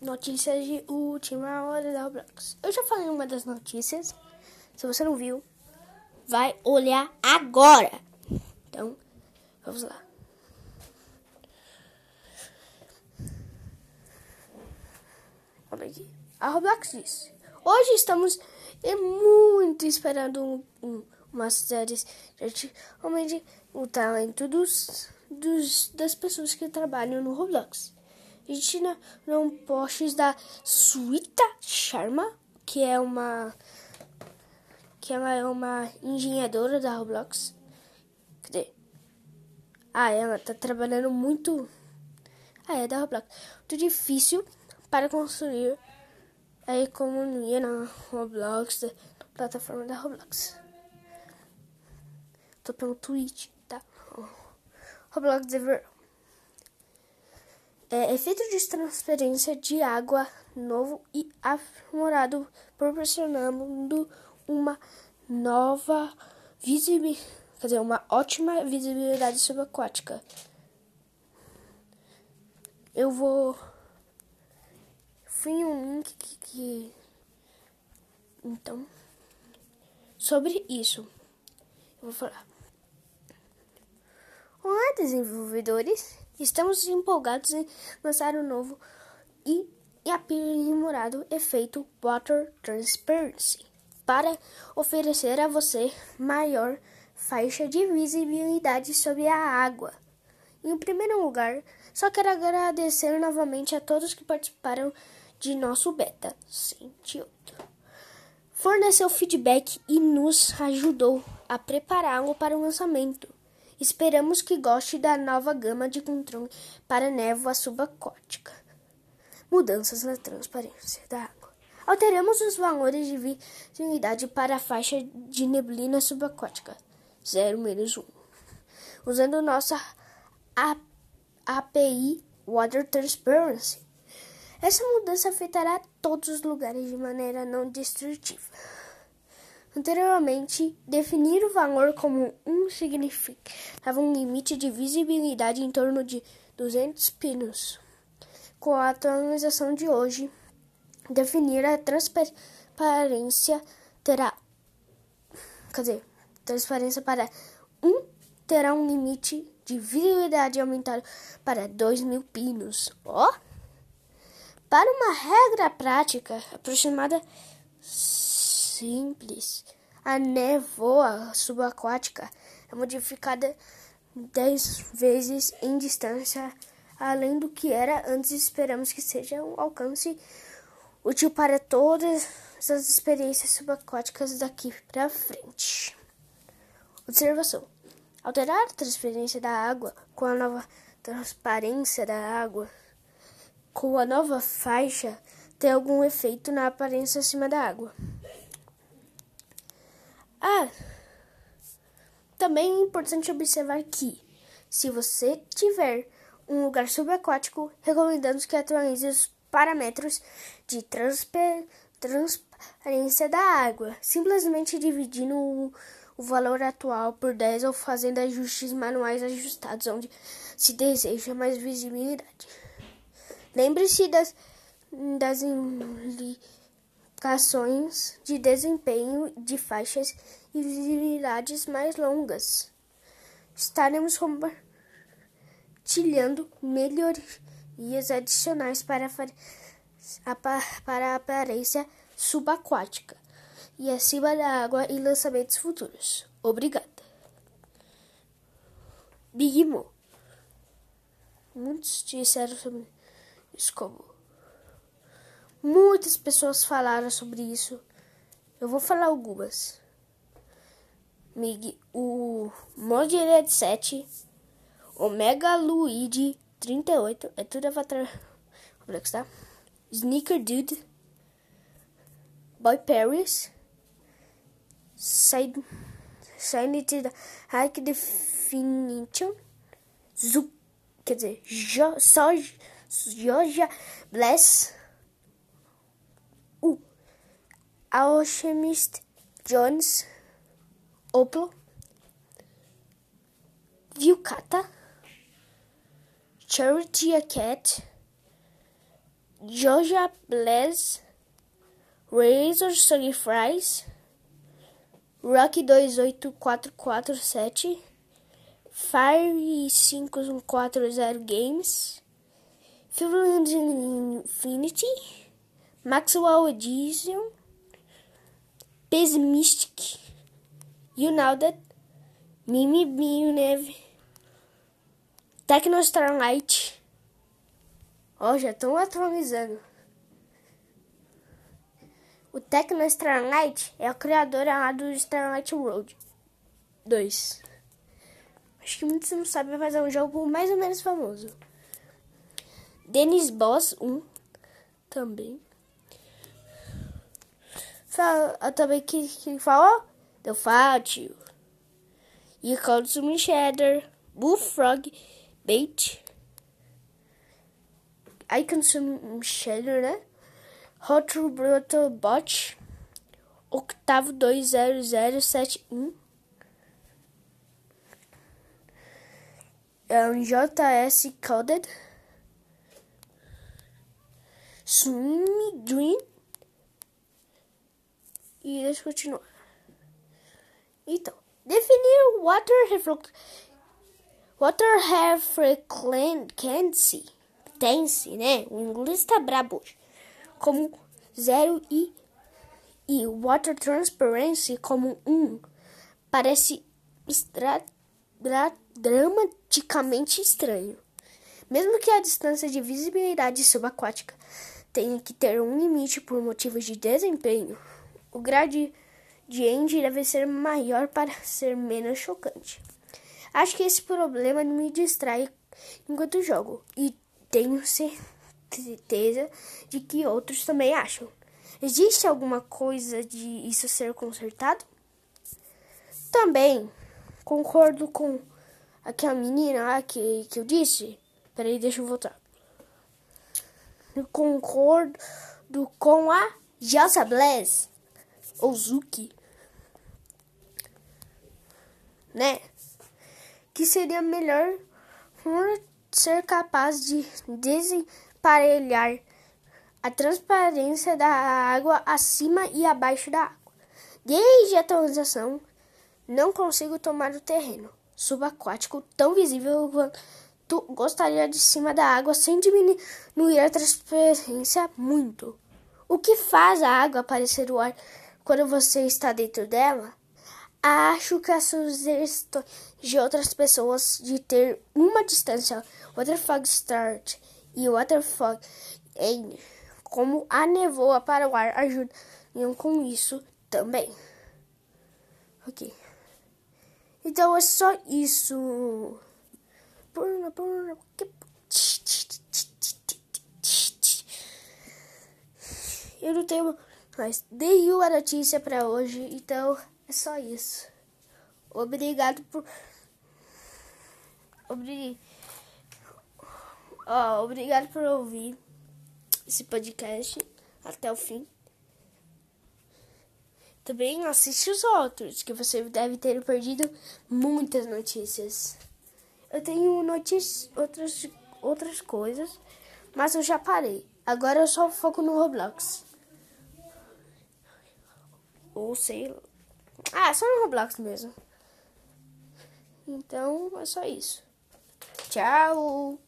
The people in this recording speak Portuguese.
Notícias de última hora da Roblox. Eu já falei uma das notícias. Se você não viu, vai olhar agora. Então, vamos lá. Olha aqui. A Roblox diz: Hoje estamos muito esperando um, um, de realmente o talento dos, dos, das pessoas que trabalham no Roblox. Não posts da Suita Sharma, que é uma que ela é uma engenhadora da Roblox. Cadê? Ah, ela tá trabalhando muito. Ah, é da Roblox. Muito difícil para construir a economia na Roblox, da plataforma da Roblox. Tô pelo tweet, tá? Roblox Dever. É efeito de transferência de água novo e aprimorado, proporcionando uma nova visibilidade, quer dizer, uma ótima visibilidade subaquática. Eu vou fui um link que, que então sobre isso eu vou falar. Olá, desenvolvedores! Estamos empolgados em lançar o um novo e, e aprimorado efeito Water Transparency para oferecer a você maior faixa de visibilidade sobre a água. Em primeiro lugar, só quero agradecer novamente a todos que participaram de nosso beta 108. Forneceu feedback e nos ajudou a prepará-lo para o lançamento. Esperamos que goste da nova gama de controle para névoa subaquática. Mudanças na transparência da água. Alteramos os valores de visibilidade para a faixa de neblina subaquática 0 menos 1, usando nossa API Water Transparency. Essa mudança afetará todos os lugares de maneira não destrutiva. Anteriormente, definir o valor como um significava um limite de visibilidade em torno de 200 pinos. Com a atualização de hoje, definir a transparência terá, quer dizer, transparência para um terá um limite de visibilidade aumentado para 2 mil pinos. Ó! Oh! Para uma regra prática aproximada simples. A névoa subaquática é modificada dez vezes em distância além do que era antes. Esperamos que seja um alcance útil para todas as experiências subaquáticas daqui para frente. Observação: alterar a transferência da água com a nova transparência da água com a nova faixa tem algum efeito na aparência acima da água. Ah, também é importante observar que, se você tiver um lugar subaquático, recomendamos que atualize os parâmetros de transparência da água, simplesmente dividindo o, o valor atual por 10 ou fazendo ajustes manuais ajustados onde se deseja mais visibilidade. Lembre-se das, das implicações de desempenho de faixas e visibilidades mais longas. Estaremos compartilhando melhorias adicionais para para a aparência subaquática e acima da água e lançamentos futuros. Obrigada. Big Mo. Muitos disseram sobre isso como. Muitas pessoas falaram sobre isso. Eu vou falar algumas. Mig, o Mod Red 7, Omega Luigi 38, é tudo avatar complexo, tá? Sneaker Dude, Boy Paris, Side, Sanity High Definition, Zu, quer dizer, jo, só Georgia Bless, o Alchemist Jones, Oplo, Vilcata, Charity Cat, Georgia Bless, Razor Sunny Fries, Rock 28447, Fire 5140 Games, Field Infinity, Maxwell Edition, Pessimistic, United, Mimi Bionev, Tecno Starlight. Ó, oh, já estão atualizando. O Tecno Starlight é o criador lá do Starlight Road 2. Acho que muitos não sabem, mas é um jogo mais ou menos famoso. Dennis Boss 1 também. Fala, também que, que falou? Deu Fátio. E Consum Cheddar. Bullfrog Bait. I Consume Cheddar, né? Hot Brutal Bot. Octavo 20071. É um JS Coded. Swim Dream. E deixa eu continuar. Então, definir water reflux. Water frequency. Tense, né? O inglês tá brabo hoje. Como zero e, e water transparency como um. Parece extra, dra, dramaticamente estranho. Mesmo que a distância de visibilidade subaquática tenha que ter um limite por motivos de desempenho, o gradiente deve ser maior para ser menos chocante. Acho que esse problema me distrai enquanto jogo e tenho certeza de que outros também acham. Existe alguma coisa de isso ser consertado? Também concordo com aquela menina que, que eu disse. Peraí, deixa eu voltar concordo com a Jalsa Bless Ozuki, né? Que seria melhor ser capaz de desemparelhar a transparência da água acima e abaixo da água. Desde a atualização, não consigo tomar o terreno subaquático tão visível quanto gostaria de cima da água sem diminuir a transparência muito. O que faz a água parecer o ar quando você está dentro dela? Acho que a sugestão de outras pessoas de ter uma distância waterfog start e waterfog end como a nevoa para o ar ajudam com isso também. Ok. Então é só isso. Eu não tenho mais nenhuma notícia para hoje, então é só isso. Obrigado por. Oh, obrigado por ouvir esse podcast até o fim. Também assiste os outros, que você deve ter perdido muitas notícias. Eu tenho notícias, outras, outras coisas, mas eu já parei. Agora eu só foco no Roblox. Ou sei. Ah, só no Roblox mesmo. Então é só isso. Tchau!